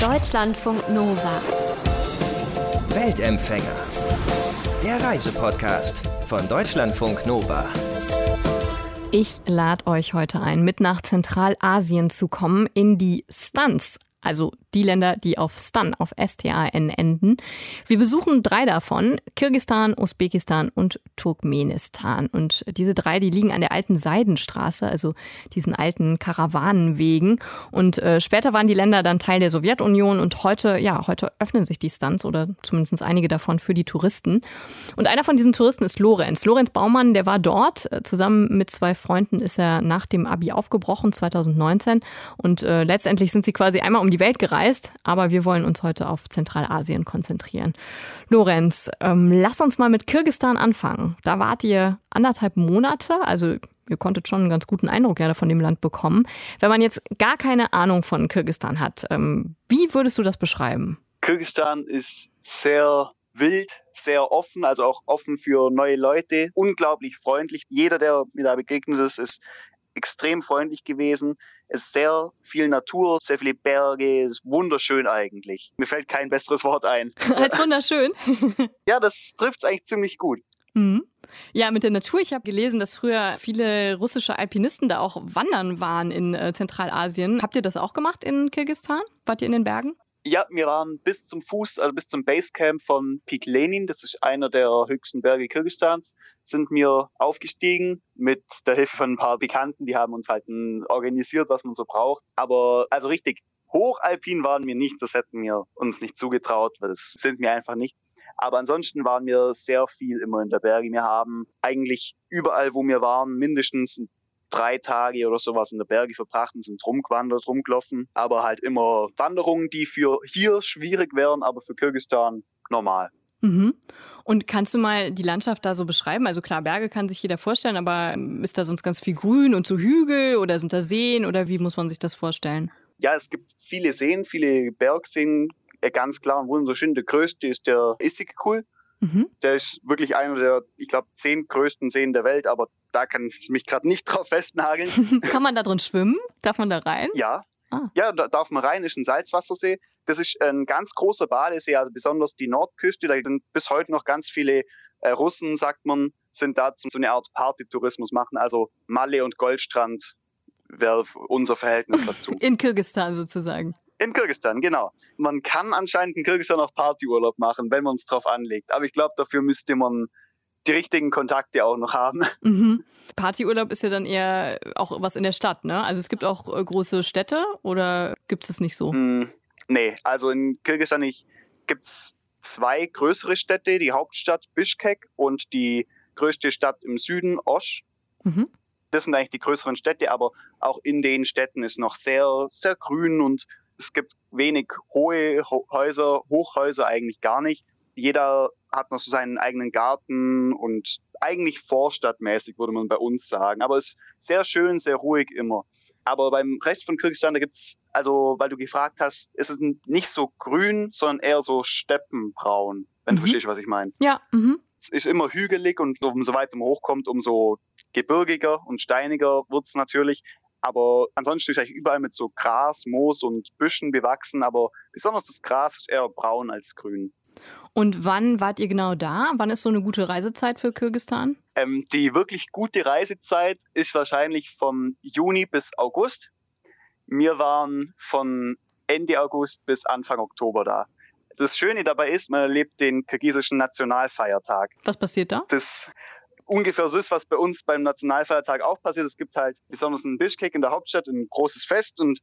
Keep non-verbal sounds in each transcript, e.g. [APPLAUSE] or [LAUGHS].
Deutschlandfunk Nova. Weltempfänger. Der Reisepodcast von Deutschlandfunk Nova. Ich lade euch heute ein, mit nach Zentralasien zu kommen in die Stunts, also die Länder, die auf Stan, auf S-T-A-N enden. Wir besuchen drei davon, Kirgistan, Usbekistan und Turkmenistan. Und diese drei, die liegen an der alten Seidenstraße, also diesen alten Karawanenwegen. Und äh, später waren die Länder dann Teil der Sowjetunion und heute, ja, heute öffnen sich die Stunts oder zumindest einige davon für die Touristen. Und einer von diesen Touristen ist Lorenz. Lorenz Baumann, der war dort. Zusammen mit zwei Freunden ist er nach dem Abi aufgebrochen, 2019. Und äh, letztendlich sind sie quasi einmal um die Welt gereist gereist, aber wir wollen uns heute auf Zentralasien konzentrieren. Lorenz, ähm, lass uns mal mit Kirgistan anfangen. Da wart ihr anderthalb Monate, also ihr konntet schon einen ganz guten Eindruck ja von dem Land bekommen. Wenn man jetzt gar keine Ahnung von Kirgistan hat, ähm, wie würdest du das beschreiben? Kirgistan ist sehr wild, sehr offen, also auch offen für neue Leute, unglaublich freundlich. Jeder, der mir da begegnet ist, ist extrem freundlich gewesen. Es ist sehr viel Natur, sehr viele Berge, ist wunderschön eigentlich. Mir fällt kein besseres Wort ein. [LAUGHS] Als wunderschön. [LAUGHS] ja, das trifft es eigentlich ziemlich gut. Mhm. Ja, mit der Natur. Ich habe gelesen, dass früher viele russische Alpinisten da auch wandern waren in äh, Zentralasien. Habt ihr das auch gemacht in Kirgistan? Wart ihr in den Bergen? Ja, wir waren bis zum Fuß, also bis zum Basecamp von Peak Lenin, das ist einer der höchsten Berge Kirgisistans, sind wir aufgestiegen mit der Hilfe von ein paar Bekannten, die haben uns halt organisiert, was man so braucht. Aber also richtig hochalpin waren wir nicht, das hätten wir uns nicht zugetraut, weil das sind wir einfach nicht. Aber ansonsten waren wir sehr viel immer in der Berge. Wir haben eigentlich überall, wo wir waren, mindestens drei Tage oder sowas in der Berge verbracht und sind rumgewandert, rumgelaufen. Aber halt immer Wanderungen, die für hier schwierig wären, aber für Kirgistan normal. Mhm. Und kannst du mal die Landschaft da so beschreiben? Also klar, Berge kann sich jeder vorstellen, aber ist da sonst ganz viel Grün und so Hügel oder sind da Seen oder wie muss man sich das vorstellen? Ja, es gibt viele Seen, viele Bergseen, äh, ganz klar und wunderschön. Der größte ist der Issyk-Kul. Mhm. Der ist wirklich einer der, ich glaube, zehn größten Seen der Welt, aber da kann ich mich gerade nicht [LAUGHS] drauf festnageln. [LAUGHS] kann man da drin schwimmen? Darf man da rein? Ja. Ah. Ja, da darf man rein, ist ein Salzwassersee. Das ist ein ganz großer Badesee, also besonders die Nordküste. Da sind bis heute noch ganz viele äh, Russen, sagt man, sind da zum so eine Art Partytourismus machen. Also Malle und Goldstrand wäre unser Verhältnis dazu. [LAUGHS] In Kirgistan sozusagen. In Kirgisistan, genau. Man kann anscheinend in Kirgisistan auch Partyurlaub machen, wenn man es drauf anlegt. Aber ich glaube, dafür müsste man die richtigen Kontakte auch noch haben. Mhm. Partyurlaub ist ja dann eher auch was in der Stadt, ne? Also es gibt auch äh, große Städte oder gibt es nicht so? Mm, nee, also in Kirgisistan gibt es zwei größere Städte, die Hauptstadt Bishkek und die größte Stadt im Süden, Osh. Mhm. Das sind eigentlich die größeren Städte, aber auch in den Städten ist noch sehr, sehr grün und es gibt wenig hohe Häuser, Hochhäuser eigentlich gar nicht. Jeder hat noch so seinen eigenen Garten und eigentlich vorstadtmäßig, würde man bei uns sagen. Aber es ist sehr schön, sehr ruhig immer. Aber beim Rest von Kirgisistan, da gibt es, also weil du gefragt hast, ist es nicht so grün, sondern eher so steppenbraun, wenn mhm. du verstehst, was ich meine. Ja. Mhm. Es ist immer hügelig und umso weiter man hochkommt, umso gebirgiger und steiniger wird es natürlich. Aber ansonsten ist eigentlich überall mit so Gras, Moos und Büschen bewachsen. Aber besonders das Gras ist eher braun als grün. Und wann wart ihr genau da? Wann ist so eine gute Reisezeit für Kirgistan? Ähm, die wirklich gute Reisezeit ist wahrscheinlich vom Juni bis August. Wir waren von Ende August bis Anfang Oktober da. Das Schöne dabei ist, man erlebt den kirgisischen Nationalfeiertag. Was passiert da? Das ungefähr so ist, was bei uns beim Nationalfeiertag auch passiert. Es gibt halt besonders in Bischkek in der Hauptstadt ein großes Fest und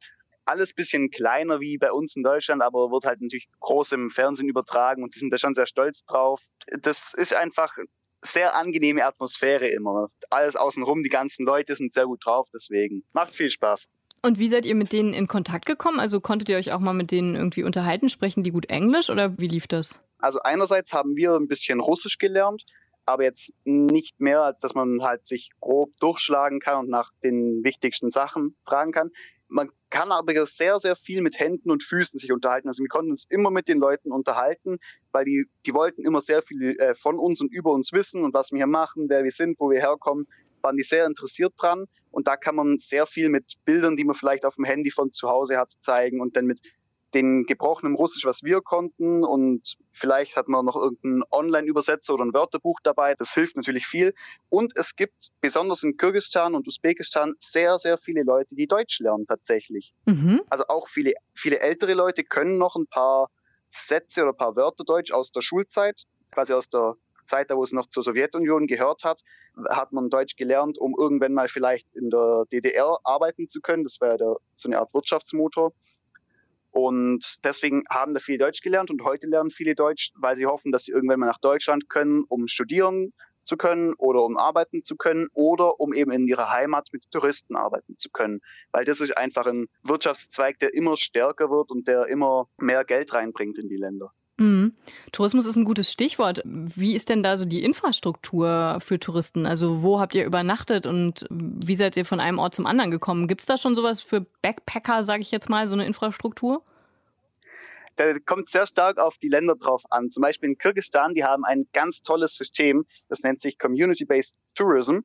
alles bisschen kleiner wie bei uns in Deutschland, aber wird halt natürlich groß im Fernsehen übertragen und die sind da schon sehr stolz drauf. Das ist einfach sehr angenehme Atmosphäre immer. Alles außenrum, die ganzen Leute sind sehr gut drauf, deswegen macht viel Spaß. Und wie seid ihr mit denen in Kontakt gekommen? Also konntet ihr euch auch mal mit denen irgendwie unterhalten? Sprechen die gut Englisch oder wie lief das? Also einerseits haben wir ein bisschen Russisch gelernt, aber jetzt nicht mehr, als dass man halt sich grob durchschlagen kann und nach den wichtigsten Sachen fragen kann. Man kann aber sehr, sehr viel mit Händen und Füßen sich unterhalten. Also wir konnten uns immer mit den Leuten unterhalten, weil die, die wollten immer sehr viel äh, von uns und über uns wissen und was wir hier machen, wer wir sind, wo wir herkommen, waren die sehr interessiert dran. Und da kann man sehr viel mit Bildern, die man vielleicht auf dem Handy von zu Hause hat, zeigen und dann mit den gebrochenen Russisch, was wir konnten und vielleicht hat man noch irgendeinen Online-Übersetzer oder ein Wörterbuch dabei. Das hilft natürlich viel. Und es gibt besonders in Kirgisistan und Usbekistan sehr, sehr viele Leute, die Deutsch lernen tatsächlich. Mhm. Also auch viele, viele ältere Leute können noch ein paar Sätze oder ein paar Wörter Deutsch aus der Schulzeit, quasi aus der Zeit, da wo es noch zur Sowjetunion gehört hat, hat man Deutsch gelernt, um irgendwann mal vielleicht in der DDR arbeiten zu können. Das wäre so eine Art Wirtschaftsmotor. Und deswegen haben da viele Deutsch gelernt und heute lernen viele Deutsch, weil sie hoffen, dass sie irgendwann mal nach Deutschland können, um studieren zu können oder um arbeiten zu können oder um eben in ihrer Heimat mit Touristen arbeiten zu können. Weil das ist einfach ein Wirtschaftszweig, der immer stärker wird und der immer mehr Geld reinbringt in die Länder. Mhm. Tourismus ist ein gutes Stichwort. Wie ist denn da so die Infrastruktur für Touristen? Also wo habt ihr übernachtet und wie seid ihr von einem Ort zum anderen gekommen? Gibt es da schon sowas für Backpacker, sage ich jetzt mal, so eine Infrastruktur? Da kommt sehr stark auf die Länder drauf an. Zum Beispiel in Kirgisistan, die haben ein ganz tolles System, das nennt sich Community-Based Tourism.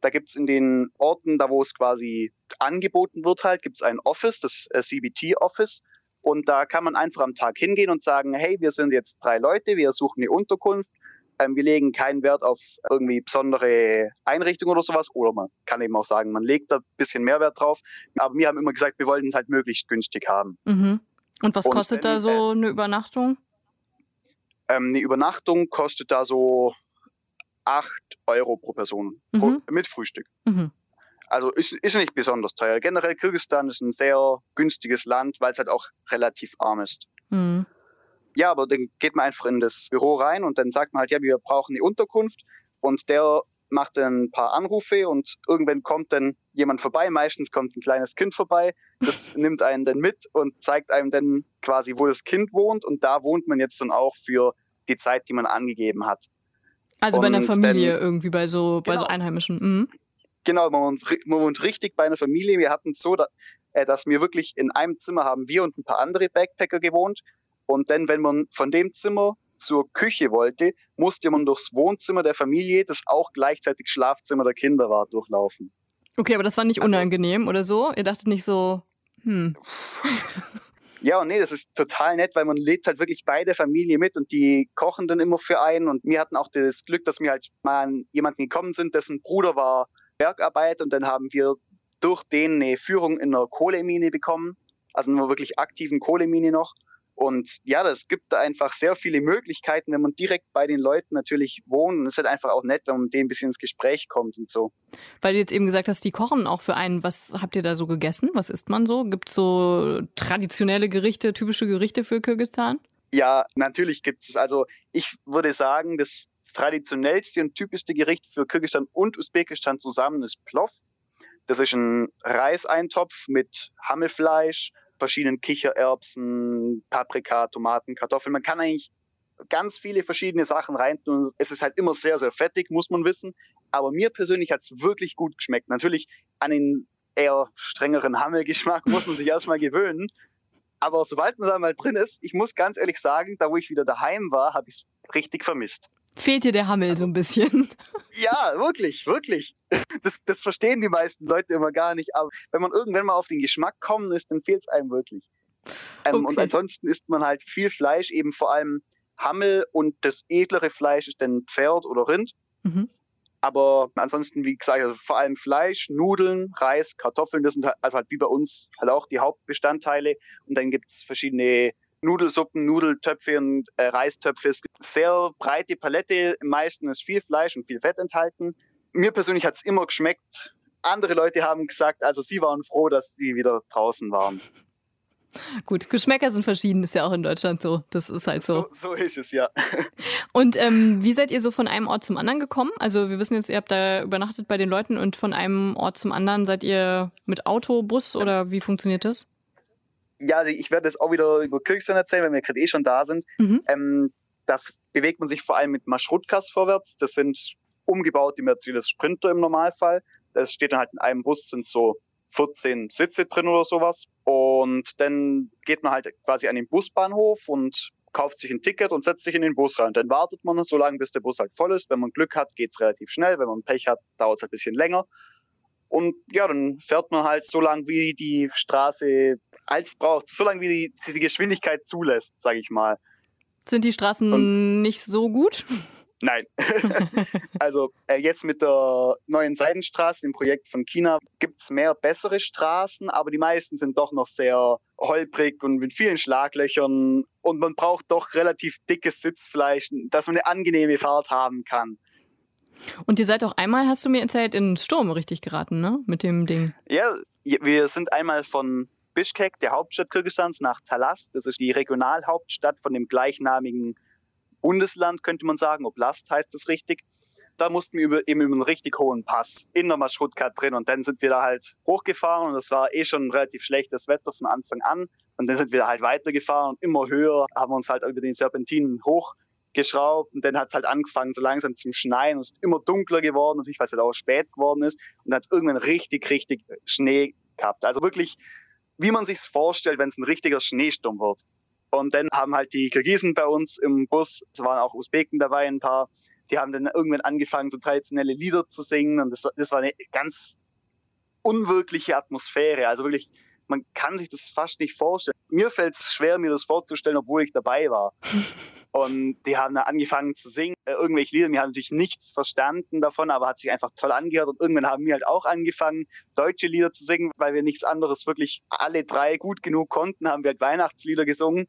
Da gibt es in den Orten, da wo es quasi angeboten wird, halt, gibt es ein Office, das äh, CBT-Office. Und da kann man einfach am Tag hingehen und sagen, hey, wir sind jetzt drei Leute, wir suchen eine Unterkunft. Ähm, wir legen keinen Wert auf irgendwie besondere Einrichtungen oder sowas. Oder man kann eben auch sagen, man legt da ein bisschen mehr Wert drauf. Aber wir haben immer gesagt, wir wollten es halt möglichst günstig haben. Mhm. Und was und kostet wenn, da so äh, eine Übernachtung? Ähm, eine Übernachtung kostet da so 8 Euro pro Person mhm. pro, mit Frühstück. Mhm. Also ist, ist nicht besonders teuer. Generell Kirgisistan ist ein sehr günstiges Land, weil es halt auch relativ arm ist. Mhm. Ja, aber dann geht man einfach in das Büro rein und dann sagt man halt, ja, wir brauchen eine Unterkunft und der macht dann ein paar Anrufe und irgendwann kommt dann jemand vorbei, meistens kommt ein kleines Kind vorbei, das [LAUGHS] nimmt einen dann mit und zeigt einem dann quasi, wo das Kind wohnt und da wohnt man jetzt dann auch für die Zeit, die man angegeben hat. Also und bei einer Familie dann, irgendwie, bei so, bei so genau. Einheimischen. Mhm. Genau, man wohnt, man wohnt richtig bei einer Familie. Wir hatten es so, dass, äh, dass wir wirklich in einem Zimmer haben wir und ein paar andere Backpacker gewohnt. Und dann, wenn man von dem Zimmer zur Küche wollte, musste man durchs Wohnzimmer der Familie, das auch gleichzeitig Schlafzimmer der Kinder war, durchlaufen. Okay, aber das war nicht also unangenehm oder so? Ihr dachtet nicht so, hm. Ja, und nee, das ist total nett, weil man lebt halt wirklich bei der Familie mit und die kochen dann immer für einen. Und wir hatten auch das Glück, dass wir halt mal an jemanden gekommen sind, dessen Bruder war Bergarbeit und dann haben wir durch den eine Führung in einer Kohlemine bekommen, also einer wirklich aktiven Kohlemine noch. Und ja, das gibt da einfach sehr viele Möglichkeiten, wenn man direkt bei den Leuten natürlich wohnt. Und es ist halt einfach auch nett, wenn man mit denen ein bisschen ins Gespräch kommt und so. Weil du jetzt eben gesagt hast, die kochen auch für einen. Was habt ihr da so gegessen? Was isst man so? Gibt es so traditionelle Gerichte, typische Gerichte für Kirgisistan? Ja, natürlich gibt es. Also ich würde sagen, das traditionellste und typischste Gericht für Kirgisistan und Usbekistan zusammen ist Plov. Das ist ein Reiseintopf mit Hammelfleisch, verschiedenen Kichererbsen, Paprika, Tomaten, Kartoffeln. Man kann eigentlich ganz viele verschiedene Sachen reintun. Es ist halt immer sehr, sehr fettig, muss man wissen. Aber mir persönlich hat es wirklich gut geschmeckt. Natürlich an den eher strengeren Hammelgeschmack [LAUGHS] muss man sich erstmal gewöhnen. Aber sobald man da mal drin ist, ich muss ganz ehrlich sagen, da wo ich wieder daheim war, habe ich es richtig vermisst. Fehlt dir der Hammel so ein bisschen? [LAUGHS] Ja, wirklich, wirklich. Das, das verstehen die meisten Leute immer gar nicht. Aber wenn man irgendwann mal auf den Geschmack kommen ist, dann fehlt es einem wirklich. Ähm, okay. Und ansonsten isst man halt viel Fleisch, eben vor allem Hammel und das edlere Fleisch ist dann Pferd oder Rind. Mhm. Aber ansonsten, wie gesagt, also vor allem Fleisch, Nudeln, Reis, Kartoffeln, das sind halt, also halt wie bei uns halt auch die Hauptbestandteile. Und dann gibt es verschiedene Nudelsuppen, Nudeltöpfe und äh, Reistöpfe. Es gibt sehr breite Palette. Im meisten ist viel Fleisch und viel Fett enthalten. Mir persönlich hat es immer geschmeckt. Andere Leute haben gesagt, also sie waren froh, dass die wieder draußen waren. Gut, Geschmäcker sind verschieden, ist ja auch in Deutschland so. Das ist halt so. So, so ist es, ja. [LAUGHS] Und ähm, wie seid ihr so von einem Ort zum anderen gekommen? Also wir wissen jetzt, ihr habt da übernachtet bei den Leuten und von einem Ort zum anderen seid ihr mit Auto, Bus oder wie funktioniert das? ja, also ich werde das auch wieder über Kirgisistan erzählen, wenn wir gerade eh schon da sind. Mhm. Ähm, da bewegt man sich vor allem mit Maschrutkas vorwärts. Das sind umgebaute Mercedes Sprinter im Normalfall. Das steht dann halt in einem Bus, sind so 14 Sitze drin oder sowas. Und dann geht man halt quasi an den Busbahnhof und kauft sich ein Ticket und setzt sich in den Bus rein. Dann wartet man so lange, bis der Bus halt voll ist. Wenn man Glück hat, geht es relativ schnell. Wenn man Pech hat, dauert es halt ein bisschen länger. Und ja, dann fährt man halt so lange, wie die Straße als braucht, so lange, wie die, die Geschwindigkeit zulässt, sage ich mal. Sind die Straßen Und nicht so gut? Nein. [LAUGHS] [LAUGHS] also äh, jetzt mit der neuen Seidenstraße im Projekt von China gibt es mehr bessere Straßen, aber die meisten sind doch noch sehr holprig und mit vielen Schlaglöchern. Und man braucht doch relativ dickes Sitzfleisch, dass man eine angenehme Fahrt haben kann. Und ihr seid auch einmal, hast du mir erzählt, in Sturm richtig geraten, ne? Mit dem Ding. Ja, wir sind einmal von Bishkek, der Hauptstadt Kirgisistans, nach Talas. Das ist die Regionalhauptstadt von dem gleichnamigen Bundesland, könnte man sagen. Oblast heißt das richtig. Da mussten wir über, eben über einen richtig hohen Pass in der Marschrutka drin und dann sind wir da halt hochgefahren und das war eh schon relativ schlechtes Wetter von Anfang an. Und dann sind wir halt weitergefahren und immer höher haben wir uns halt über den Serpentinen hochgeschraubt und dann hat es halt angefangen so langsam zum Schneien und es ist immer dunkler geworden, natürlich weil es halt auch spät geworden ist und dann hat es irgendwann richtig, richtig Schnee gehabt. Also wirklich, wie man sich vorstellt, wenn es ein richtiger Schneesturm wird. Und dann haben halt die Kirgisen bei uns im Bus, es waren auch Usbeken dabei, ein paar, die haben dann irgendwann angefangen, so traditionelle Lieder zu singen. Und das, das war eine ganz unwirkliche Atmosphäre. Also wirklich, man kann sich das fast nicht vorstellen. Mir fällt es schwer, mir das vorzustellen, obwohl ich dabei war. [LAUGHS] Und die haben dann angefangen zu singen, äh, irgendwelche Lieder. Wir haben natürlich nichts verstanden davon, aber hat sich einfach toll angehört. Und irgendwann haben wir halt auch angefangen, deutsche Lieder zu singen, weil wir nichts anderes wirklich alle drei gut genug konnten, haben wir halt Weihnachtslieder gesungen.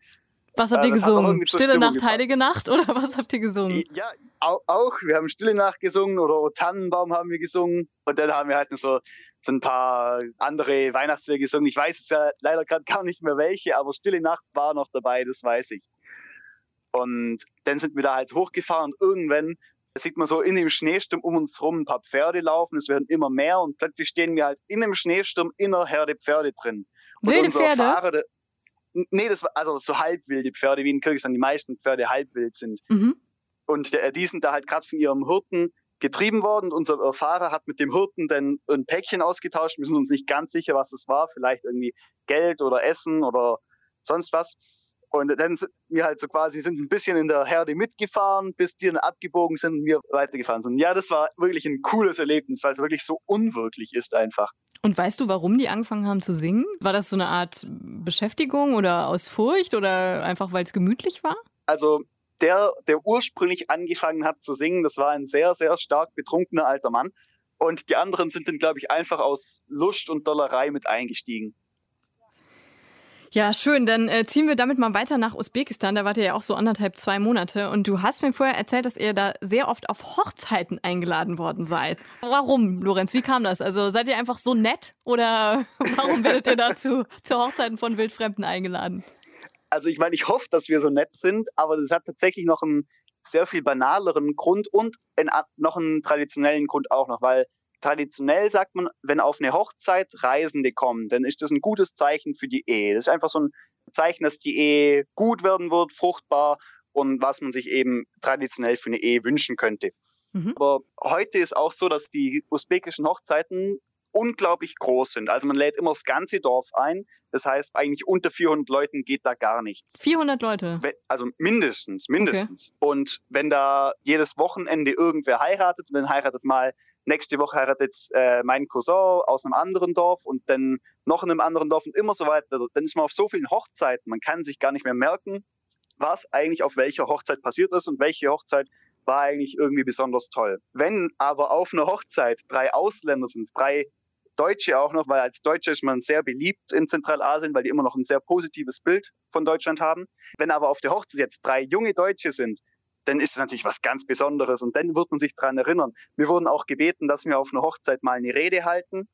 Was habt ihr äh, gesungen? Stille Nacht, gebracht. Heilige Nacht oder [LAUGHS] was habt ihr gesungen? Ja, auch. Wir haben Stille Nacht gesungen oder O Tannenbaum haben wir gesungen. Und dann haben wir halt so, so ein paar andere Weihnachtslieder gesungen. Ich weiß jetzt ja leider gerade gar nicht mehr welche, aber Stille Nacht war noch dabei, das weiß ich. Und dann sind wir da halt hochgefahren und irgendwann sieht man so in dem Schneesturm um uns rum ein paar Pferde laufen, es werden immer mehr und plötzlich stehen wir halt in dem Schneesturm in einer Herde Pferde drin. Und Wilde Pferde? Fahrer, der, nee, das war also so halbwilde Pferde, wie in Kirgisistan die meisten Pferde halbwild sind. Mhm. Und der, die sind da halt gerade von ihrem Hirten getrieben worden. Und unser Fahrer hat mit dem Hirten dann ein Päckchen ausgetauscht. Wir sind uns nicht ganz sicher, was es war. Vielleicht irgendwie Geld oder Essen oder sonst was. Und dann sind wir halt so quasi sind ein bisschen in der Herde mitgefahren, bis die dann abgebogen sind und wir weitergefahren sind. Ja, das war wirklich ein cooles Erlebnis, weil es wirklich so unwirklich ist einfach. Und weißt du, warum die angefangen haben zu singen? War das so eine Art Beschäftigung oder aus Furcht oder einfach weil es gemütlich war? Also der, der ursprünglich angefangen hat zu singen, das war ein sehr, sehr stark betrunkener alter Mann. Und die anderen sind dann, glaube ich, einfach aus Lust und Dollerei mit eingestiegen. Ja, schön. Dann äh, ziehen wir damit mal weiter nach Usbekistan. Da wart ihr ja auch so anderthalb, zwei Monate. Und du hast mir vorher erzählt, dass ihr da sehr oft auf Hochzeiten eingeladen worden seid. Warum, Lorenz? Wie kam das? Also seid ihr einfach so nett oder [LAUGHS] warum werdet ihr dazu zu Hochzeiten von Wildfremden eingeladen? Also ich meine, ich hoffe, dass wir so nett sind, aber das hat tatsächlich noch einen sehr viel banaleren Grund und noch einen traditionellen Grund auch noch, weil traditionell sagt man, wenn auf eine Hochzeit Reisende kommen, dann ist das ein gutes Zeichen für die Ehe. Das ist einfach so ein Zeichen, dass die Ehe gut werden wird, fruchtbar und was man sich eben traditionell für eine Ehe wünschen könnte. Mhm. Aber heute ist auch so, dass die usbekischen Hochzeiten unglaublich groß sind. Also man lädt immer das ganze Dorf ein. Das heißt, eigentlich unter 400 Leuten geht da gar nichts. 400 Leute? Also mindestens, mindestens. Okay. Und wenn da jedes Wochenende irgendwer heiratet und dann heiratet mal nächste Woche heiratet äh, mein Cousin aus einem anderen Dorf und dann noch in einem anderen Dorf und immer so weiter. Dann ist man auf so vielen Hochzeiten, man kann sich gar nicht mehr merken, was eigentlich auf welcher Hochzeit passiert ist und welche Hochzeit war eigentlich irgendwie besonders toll. Wenn aber auf einer Hochzeit drei Ausländer sind, drei Deutsche auch noch, weil als Deutsche ist man sehr beliebt in Zentralasien, weil die immer noch ein sehr positives Bild von Deutschland haben. Wenn aber auf der Hochzeit jetzt drei junge Deutsche sind, dann ist es natürlich was ganz Besonderes und dann wird man sich daran erinnern. Wir wurden auch gebeten, dass wir auf einer Hochzeit mal eine Rede halten.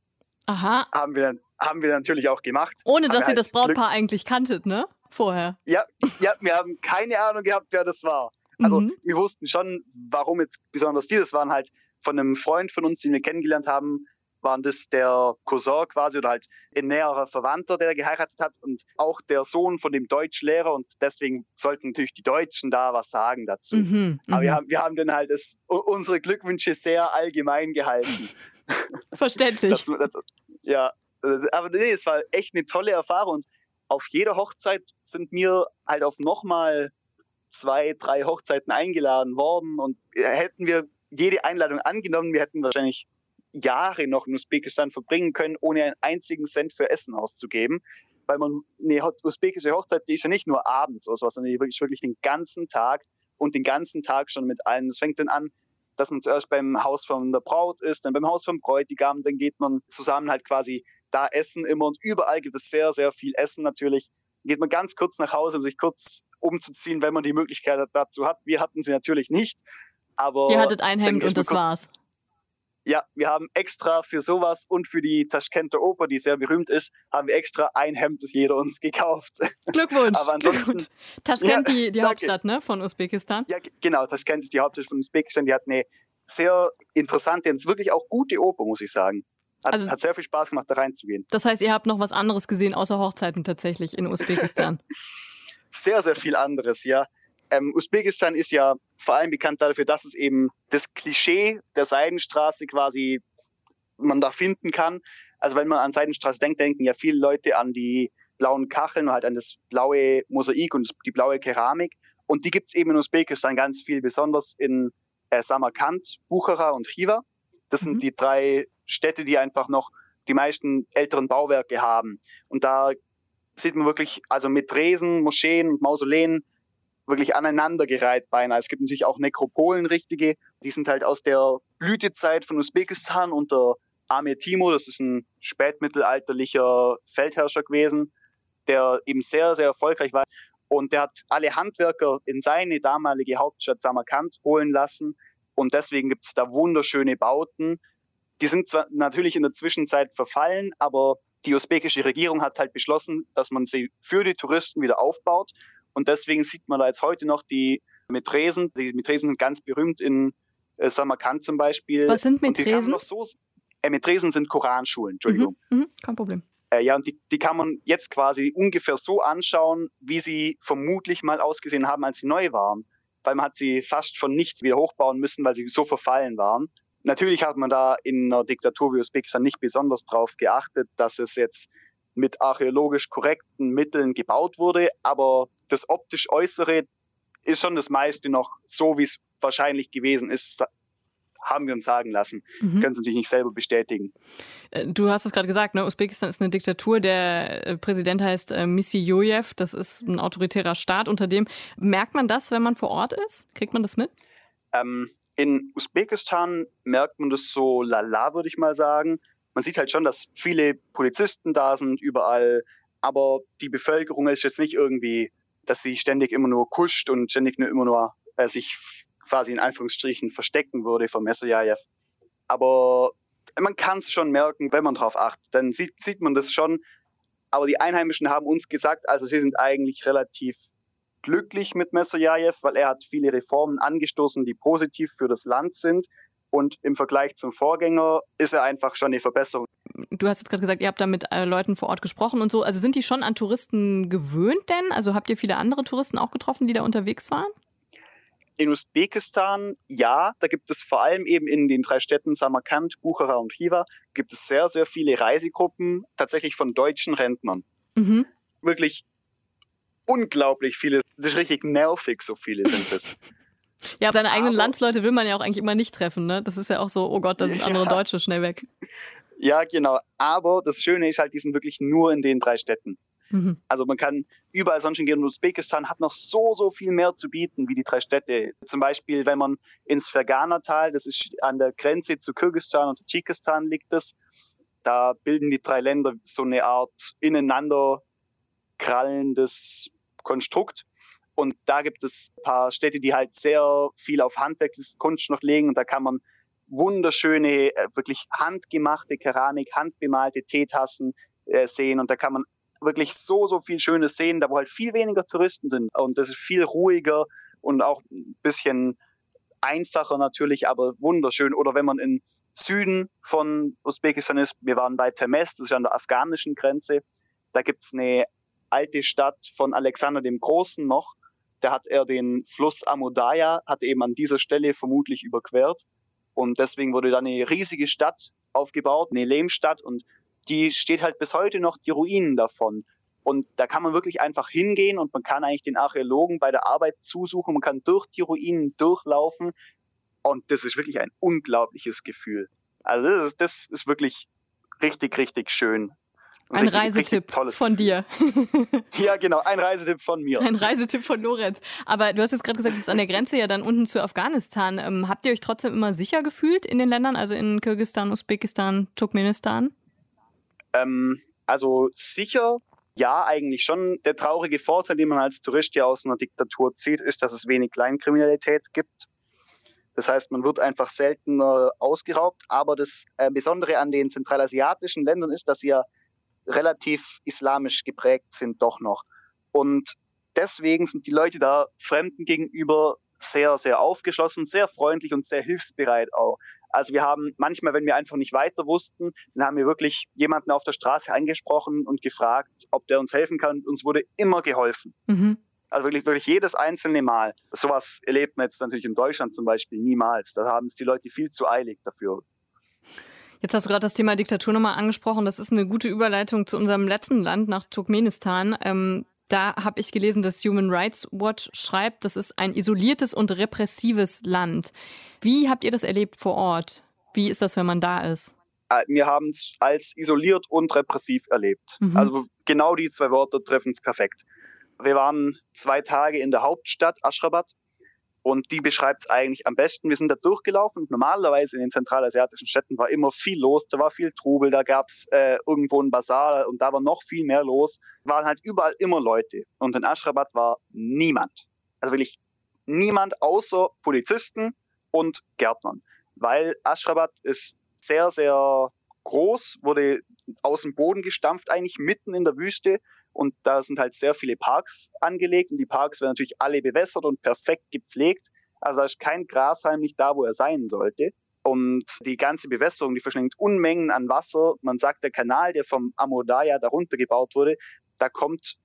Aha. Haben wir, haben wir natürlich auch gemacht. Ohne dass ihr das Brautpaar Glück. eigentlich kanntet, ne? Vorher. Ja, ja, wir haben keine Ahnung gehabt, wer das war. Also mhm. wir wussten schon, warum jetzt besonders die. Das waren halt von einem Freund von uns, den wir kennengelernt haben, waren das der Cousin quasi oder halt ein näherer Verwandter, der geheiratet hat und auch der Sohn von dem Deutschlehrer und deswegen sollten natürlich die Deutschen da was sagen dazu. Mhm, Aber wir mhm. haben, wir haben dann halt das, unsere Glückwünsche sehr allgemein gehalten. [LAUGHS] Verständlich. Das, das, ja, aber nee, es war echt eine tolle Erfahrung und auf jeder Hochzeit sind wir halt auf nochmal zwei, drei Hochzeiten eingeladen worden und hätten wir jede Einladung angenommen, wir hätten wahrscheinlich Jahre noch in Usbekistan verbringen können, ohne einen einzigen Cent für Essen auszugeben. Weil man eine usbekische Hochzeit, die ist ja nicht nur abends oder sowas, sondern die wirklich, wirklich den ganzen Tag und den ganzen Tag schon mit allen. Es fängt dann an, dass man zuerst beim Haus von der Braut ist, dann beim Haus vom Bräutigam, dann geht man zusammen halt quasi da essen immer und überall gibt es sehr, sehr viel Essen natürlich. Dann geht man ganz kurz nach Hause, um sich kurz umzuziehen, wenn man die Möglichkeit dazu hat. Wir hatten sie natürlich nicht, aber... Ihr hattet ein Hemd und das war's. Ja, wir haben extra für sowas und für die Taschkenter Oper, die sehr berühmt ist, haben wir extra ein Hemd, das jeder uns [LAUGHS] gekauft. Glückwunsch. Aber ansonsten. Glückwunsch. Taschkent, ja, die, die Hauptstadt ne, von Usbekistan. Ja, genau. Taschkent ist die Hauptstadt von Usbekistan. Die hat eine sehr interessante und wirklich auch gute Oper, muss ich sagen. Hat, also, hat sehr viel Spaß gemacht, da reinzugehen. Das heißt, ihr habt noch was anderes gesehen, außer Hochzeiten tatsächlich in Usbekistan? [LAUGHS] sehr, sehr viel anderes, ja. Ähm, Usbekistan ist ja vor allem bekannt dafür, dass es eben das Klischee der Seidenstraße quasi man da finden kann. Also wenn man an Seidenstraße denkt, denken ja viele Leute an die blauen Kacheln und halt an das blaue Mosaik und die blaue Keramik. Und die gibt es eben in Usbekistan ganz viel, besonders in äh, Samarkand, Buchara und Khiva. Das mhm. sind die drei Städte, die einfach noch die meisten älteren Bauwerke haben. Und da sieht man wirklich, also mit Tresen, Moscheen und Mausoleen wirklich aneinandergereiht beinahe. Es gibt natürlich auch Nekropolen, richtige. Die sind halt aus der Blütezeit von Usbekistan unter Amir Timur. Das ist ein spätmittelalterlicher Feldherrscher gewesen, der eben sehr, sehr erfolgreich war. Und der hat alle Handwerker in seine damalige Hauptstadt Samarkand holen lassen. Und deswegen gibt es da wunderschöne Bauten. Die sind zwar natürlich in der Zwischenzeit verfallen, aber die usbekische Regierung hat halt beschlossen, dass man sie für die Touristen wieder aufbaut. Und deswegen sieht man da jetzt heute noch die Metresen. Die Metresen sind ganz berühmt in äh, Samarkand zum Beispiel. Was sind Metresen? So, äh, Metresen sind Koranschulen, Entschuldigung. Mhm, mh, kein Problem. Äh, ja, und die, die kann man jetzt quasi ungefähr so anschauen, wie sie vermutlich mal ausgesehen haben, als sie neu waren. Weil man hat sie fast von nichts wieder hochbauen müssen, weil sie so verfallen waren. Natürlich hat man da in einer Diktatur wie Usbekistan nicht besonders darauf geachtet, dass es jetzt mit archäologisch korrekten Mitteln gebaut wurde, aber das optisch Äußere ist schon das meiste noch so, wie es wahrscheinlich gewesen ist, haben wir uns sagen lassen. Mhm. Können es natürlich nicht selber bestätigen. Äh, du hast es gerade gesagt, ne? Usbekistan ist eine Diktatur. Der äh, Präsident heißt äh, Missiojew. Das ist ein autoritärer Staat. Unter dem merkt man das, wenn man vor Ort ist? Kriegt man das mit? Ähm, in Usbekistan merkt man das so lala, würde ich mal sagen man sieht halt schon, dass viele Polizisten da sind, überall. Aber die Bevölkerung ist jetzt nicht irgendwie, dass sie ständig immer nur kuscht und ständig nur immer nur äh, sich quasi in Anführungsstrichen verstecken würde vom Messerjajew. Aber man kann es schon merken, wenn man darauf achtet. Dann sieht, sieht man das schon. Aber die Einheimischen haben uns gesagt, also sie sind eigentlich relativ glücklich mit Messerjajew, weil er hat viele Reformen angestoßen, die positiv für das Land sind. Und im Vergleich zum Vorgänger ist er einfach schon eine Verbesserung. Du hast jetzt gerade gesagt, ihr habt da mit äh, Leuten vor Ort gesprochen und so. Also sind die schon an Touristen gewöhnt denn? Also habt ihr viele andere Touristen auch getroffen, die da unterwegs waren? In Usbekistan, ja, da gibt es vor allem eben in den drei Städten Samarkand, Buchara und Khiva, gibt es sehr, sehr viele Reisegruppen, tatsächlich von deutschen Rentnern. Mhm. Wirklich unglaublich viele. Das ist richtig nervig, so viele sind es. [LAUGHS] Ja, seine eigenen aber, Landsleute will man ja auch eigentlich immer nicht treffen, ne? Das ist ja auch so, oh Gott, da sind andere ja. Deutsche schnell weg. Ja, genau. Aber das Schöne ist halt, die sind wirklich nur in den drei Städten. Mhm. Also man kann überall sonst gehen. Usbekistan hat noch so, so viel mehr zu bieten wie die drei Städte. Zum Beispiel, wenn man ins Fergana-Tal, das ist an der Grenze zu Kirgistan und Tadschikistan liegt das, da bilden die drei Länder so eine Art ineinander krallendes Konstrukt. Und da gibt es ein paar Städte, die halt sehr viel auf Handwerkskunst noch legen. Und da kann man wunderschöne, äh, wirklich handgemachte Keramik, handbemalte Teetassen äh, sehen. Und da kann man wirklich so, so viel Schönes sehen, da wo halt viel weniger Touristen sind. Und das ist viel ruhiger und auch ein bisschen einfacher natürlich, aber wunderschön. Oder wenn man im Süden von Usbekistan ist, wir waren bei Temes, das ist an der afghanischen Grenze, da gibt es eine alte Stadt von Alexander dem Großen noch da hat er den Fluss Amudaya, hat eben an dieser Stelle vermutlich überquert. Und deswegen wurde da eine riesige Stadt aufgebaut, eine Lehmstadt. Und die steht halt bis heute noch die Ruinen davon. Und da kann man wirklich einfach hingehen und man kann eigentlich den Archäologen bei der Arbeit zusuchen. Man kann durch die Ruinen durchlaufen. Und das ist wirklich ein unglaubliches Gefühl. Also das ist, das ist wirklich richtig, richtig schön. Ein richtig, Reisetipp richtig von dir. [LAUGHS] ja, genau, ein Reisetipp von mir. Ein Reisetipp von Lorenz. Aber du hast jetzt gerade gesagt, es ist an der Grenze ja dann unten zu Afghanistan. Ähm, habt ihr euch trotzdem immer sicher gefühlt in den Ländern, also in Kirgisistan, Usbekistan, Turkmenistan? Ähm, also sicher, ja, eigentlich schon. Der traurige Vorteil, den man als Tourist ja aus einer Diktatur zieht, ist, dass es wenig Kleinkriminalität gibt. Das heißt, man wird einfach seltener ausgeraubt. Aber das äh, Besondere an den zentralasiatischen Ländern ist, dass sie ja relativ islamisch geprägt sind doch noch. Und deswegen sind die Leute da Fremden gegenüber sehr, sehr aufgeschlossen, sehr freundlich und sehr hilfsbereit auch. Also wir haben manchmal, wenn wir einfach nicht weiter wussten, dann haben wir wirklich jemanden auf der Straße angesprochen und gefragt, ob der uns helfen kann. Uns wurde immer geholfen. Mhm. Also wirklich, wirklich jedes einzelne Mal. Sowas erlebt man jetzt natürlich in Deutschland zum Beispiel niemals. Da haben es die Leute viel zu eilig dafür. Jetzt hast du gerade das Thema Diktatur nochmal angesprochen. Das ist eine gute Überleitung zu unserem letzten Land, nach Turkmenistan. Ähm, da habe ich gelesen, dass Human Rights Watch schreibt, das ist ein isoliertes und repressives Land. Wie habt ihr das erlebt vor Ort? Wie ist das, wenn man da ist? Äh, wir haben es als isoliert und repressiv erlebt. Mhm. Also genau die zwei Worte treffen es perfekt. Wir waren zwei Tage in der Hauptstadt Aschrabat und die beschreibt es eigentlich am besten. Wir sind da durchgelaufen normalerweise in den zentralasiatischen Städten war immer viel los, da war viel Trubel, da gab es äh, irgendwo ein Bazar und da war noch viel mehr los. Waren halt überall immer Leute und in Aschrabat war niemand. Also wirklich niemand außer Polizisten und Gärtnern. Weil Aschrabat ist sehr, sehr groß, wurde aus dem Boden gestampft, eigentlich mitten in der Wüste und da sind halt sehr viele Parks angelegt und die Parks werden natürlich alle bewässert und perfekt gepflegt. Also da ist kein Grashalm nicht da, wo er sein sollte. Und die ganze Bewässerung, die verschlingt Unmengen an Wasser. Man sagt, der Kanal, der vom Amodaya darunter gebaut wurde, da kommt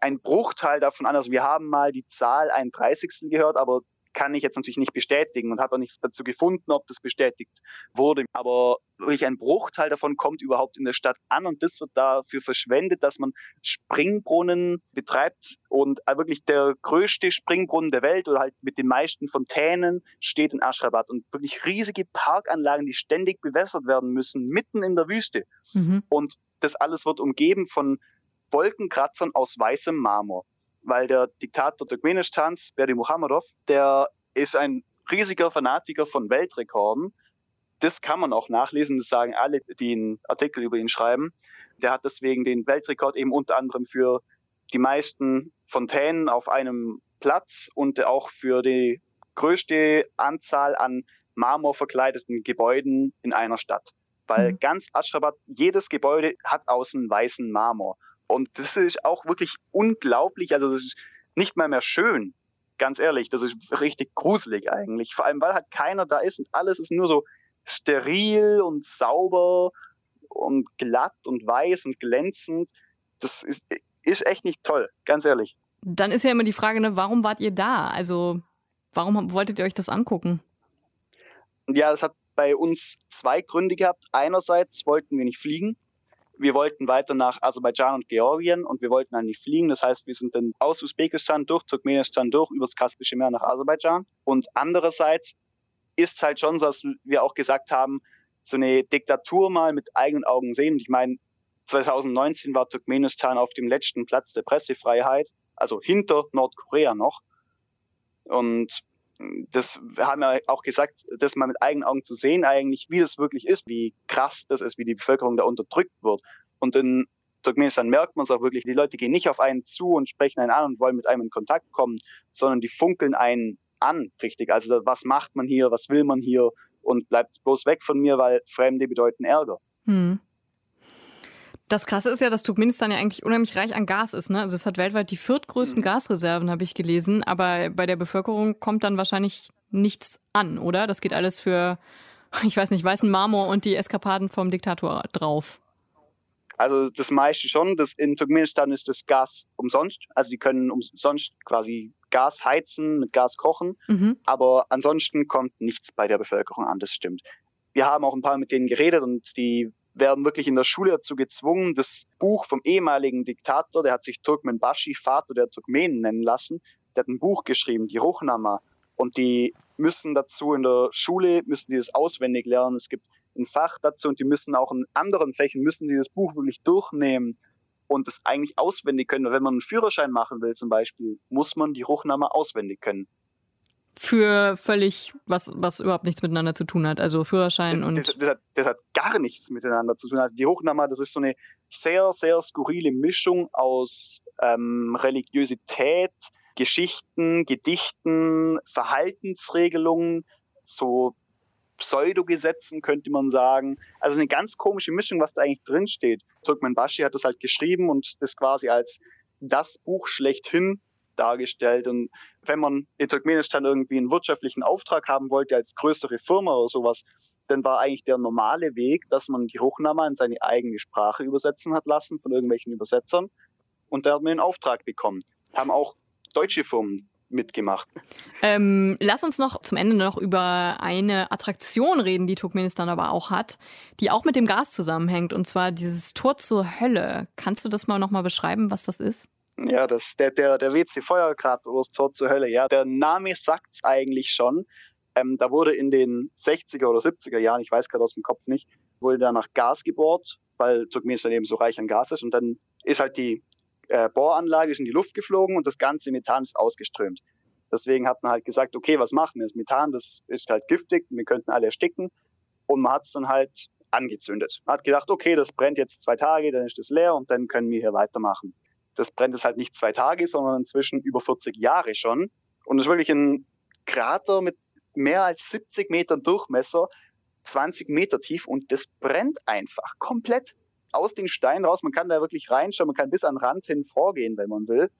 ein Bruchteil davon an. Also wir haben mal die Zahl ein Dreißigstel gehört, aber kann ich jetzt natürlich nicht bestätigen und habe auch nichts dazu gefunden, ob das bestätigt wurde. Aber wirklich ein Bruchteil davon kommt überhaupt in der Stadt an und das wird dafür verschwendet, dass man Springbrunnen betreibt und wirklich der größte Springbrunnen der Welt oder halt mit den meisten Fontänen steht in Aschrabat und wirklich riesige Parkanlagen, die ständig bewässert werden müssen, mitten in der Wüste. Mhm. Und das alles wird umgeben von Wolkenkratzern aus weißem Marmor weil der Diktator Turkmenistans, Beri Muhammadov, der ist ein riesiger Fanatiker von Weltrekorden. Das kann man auch nachlesen, das sagen alle, die einen Artikel über ihn schreiben. Der hat deswegen den Weltrekord eben unter anderem für die meisten Fontänen auf einem Platz und auch für die größte Anzahl an marmorverkleideten Gebäuden in einer Stadt. Weil mhm. ganz Aschrabat, jedes Gebäude hat außen weißen Marmor. Und das ist auch wirklich unglaublich. Also das ist nicht mal mehr schön. Ganz ehrlich, das ist richtig gruselig eigentlich. Vor allem, weil halt keiner da ist und alles ist nur so steril und sauber und glatt und weiß und glänzend. Das ist, ist echt nicht toll, ganz ehrlich. Dann ist ja immer die Frage, ne, warum wart ihr da? Also, warum wolltet ihr euch das angucken? Ja, das hat bei uns zwei Gründe gehabt. Einerseits wollten wir nicht fliegen wir wollten weiter nach Aserbaidschan und Georgien und wir wollten nicht fliegen. Das heißt, wir sind dann aus Usbekistan durch Turkmenistan durch übers Kaspische Meer nach Aserbaidschan. Und andererseits ist es halt schon so, dass wir auch gesagt haben, so eine Diktatur mal mit eigenen Augen sehen. Und ich meine, 2019 war Turkmenistan auf dem letzten Platz der Pressefreiheit, also hinter Nordkorea noch. Und das haben wir auch gesagt, das mal mit eigenen Augen zu sehen, eigentlich, wie das wirklich ist, wie krass das ist, wie die Bevölkerung da unterdrückt wird. Und in Turkmenistan merkt man es auch wirklich, die Leute gehen nicht auf einen zu und sprechen einen an und wollen mit einem in Kontakt kommen, sondern die funkeln einen an, richtig. Also was macht man hier, was will man hier und bleibt bloß weg von mir, weil Fremde bedeuten Ärger. Hm. Das Krasse ist ja, dass Turkmenistan ja eigentlich unheimlich reich an Gas ist. Ne? Also es hat weltweit die viertgrößten mhm. Gasreserven, habe ich gelesen. Aber bei der Bevölkerung kommt dann wahrscheinlich nichts an, oder? Das geht alles für, [LAUGHS] ich weiß nicht, weißen Marmor und die Eskapaden vom Diktator drauf. Also das meiste schon. Das, in Turkmenistan ist das Gas umsonst. Also sie können umsonst quasi Gas heizen, mit Gas kochen. Mhm. Aber ansonsten kommt nichts bei der Bevölkerung an, das stimmt. Wir haben auch ein paar mit denen geredet und die werden wirklich in der Schule dazu gezwungen, das Buch vom ehemaligen Diktator, der hat sich Turkmenbashi, Vater der Turkmenen nennen lassen, der hat ein Buch geschrieben, die Ruchnama. Und die müssen dazu in der Schule, müssen die das auswendig lernen. Es gibt ein Fach dazu und die müssen auch in anderen Fächern, müssen sie das Buch wirklich durchnehmen und das eigentlich auswendig können. Wenn man einen Führerschein machen will zum Beispiel, muss man die Ruchname auswendig können. Für völlig, was, was überhaupt nichts miteinander zu tun hat. Also Führerschein und. Das, das, hat, das hat gar nichts miteinander zu tun. Also die Hochname, das ist so eine sehr, sehr skurrile Mischung aus ähm, Religiosität, Geschichten, Gedichten, Verhaltensregelungen, so Pseudogesetzen, könnte man sagen. Also eine ganz komische Mischung, was da eigentlich drinsteht. Turkmen Bashi hat das halt geschrieben und das quasi als das Buch schlechthin dargestellt. Und wenn man in Turkmenistan irgendwie einen wirtschaftlichen Auftrag haben wollte als größere Firma oder sowas, dann war eigentlich der normale Weg, dass man die Hochnama in seine eigene Sprache übersetzen hat lassen von irgendwelchen Übersetzern. Und da hat man einen Auftrag bekommen. Haben auch deutsche Firmen mitgemacht. Ähm, lass uns noch zum Ende noch über eine Attraktion reden, die Turkmenistan aber auch hat, die auch mit dem Gas zusammenhängt, und zwar dieses Tor zur Hölle. Kannst du das mal nochmal beschreiben, was das ist? Ja, das, der, der, der WC Feuergrad oder das Tor zur Hölle, ja. Der Name sagt es eigentlich schon. Ähm, da wurde in den 60er oder 70er Jahren, ich weiß gerade aus dem Kopf nicht, wurde da nach Gas gebohrt, weil Turkmenistan eben so reich an Gas ist. Und dann ist halt die äh, Bohranlage in die Luft geflogen und das ganze Methan ist ausgeströmt. Deswegen hat man halt gesagt, okay, was machen wir? Das Methan, das ist halt giftig, wir könnten alle ersticken. Und man hat es dann halt angezündet. Man hat gedacht, okay, das brennt jetzt zwei Tage, dann ist es leer und dann können wir hier weitermachen. Das brennt es halt nicht zwei Tage, sondern inzwischen über 40 Jahre schon. Und es ist wirklich ein Krater mit mehr als 70 Metern Durchmesser, 20 Meter tief und das brennt einfach komplett aus den Steinen raus. Man kann da wirklich reinschauen, man kann bis an den Rand hin vorgehen, wenn man will.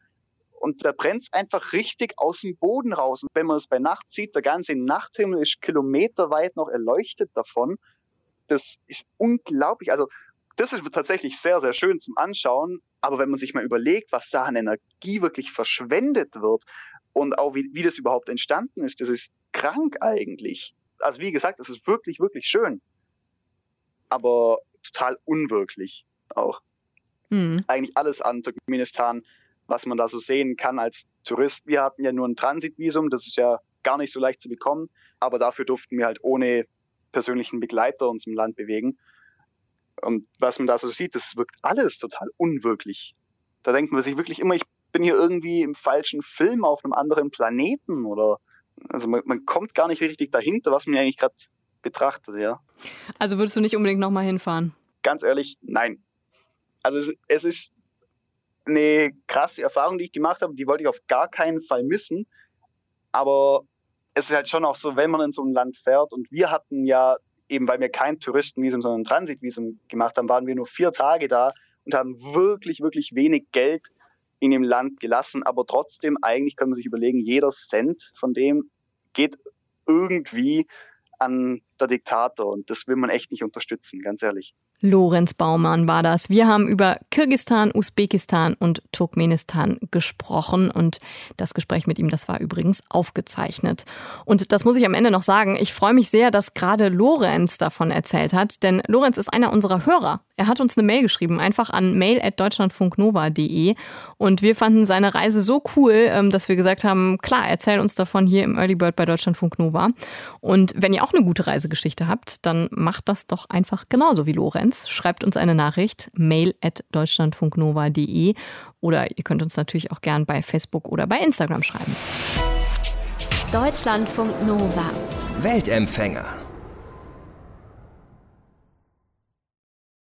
Und da brennt es einfach richtig aus dem Boden raus. Und wenn man es bei Nacht sieht, der ganze Nachthimmel ist kilometerweit noch erleuchtet davon. Das ist unglaublich. Also das ist tatsächlich sehr, sehr schön zum Anschauen. Aber wenn man sich mal überlegt, was da an Energie wirklich verschwendet wird und auch wie, wie das überhaupt entstanden ist, das ist krank eigentlich. Also wie gesagt, es ist wirklich, wirklich schön. Aber total unwirklich auch. Mhm. Eigentlich alles an Turkmenistan, was man da so sehen kann als Tourist. Wir hatten ja nur ein Transitvisum, das ist ja gar nicht so leicht zu bekommen, aber dafür durften wir halt ohne persönlichen Begleiter uns im Land bewegen. Und was man da so sieht, das wirkt alles total unwirklich. Da denkt man sich wirklich immer, ich bin hier irgendwie im falschen Film auf einem anderen Planeten oder also man, man kommt gar nicht richtig dahinter, was man eigentlich gerade betrachtet, ja. Also würdest du nicht unbedingt nochmal hinfahren? Ganz ehrlich, nein. Also es, es ist eine krasse Erfahrung, die ich gemacht habe, die wollte ich auf gar keinen Fall missen. Aber es ist halt schon auch so, wenn man in so ein Land fährt und wir hatten ja eben, weil wir kein Touristenvisum, sondern ein Transitvisum gemacht haben, waren wir nur vier Tage da und haben wirklich, wirklich wenig Geld in dem Land gelassen. Aber trotzdem, eigentlich kann man sich überlegen, jeder Cent von dem geht irgendwie an der Diktator und das will man echt nicht unterstützen, ganz ehrlich. Lorenz Baumann war das. Wir haben über Kirgistan, Usbekistan und Turkmenistan gesprochen und das Gespräch mit ihm, das war übrigens aufgezeichnet. Und das muss ich am Ende noch sagen, ich freue mich sehr, dass gerade Lorenz davon erzählt hat, denn Lorenz ist einer unserer Hörer. Er hat uns eine Mail geschrieben, einfach an mail.deutschlandfunknova.de und wir fanden seine Reise so cool, ähm, dass wir gesagt haben, klar, erzähl uns davon hier im Early Bird bei Deutschlandfunk Nova. Und wenn ihr auch eine gute Reisegeschichte habt, dann macht das doch einfach genauso wie Lorenz. Schreibt uns eine Nachricht, mail at deutschlandfunknova.de oder ihr könnt uns natürlich auch gern bei Facebook oder bei Instagram schreiben. Deutschlandfunk Nova. Weltempfänger.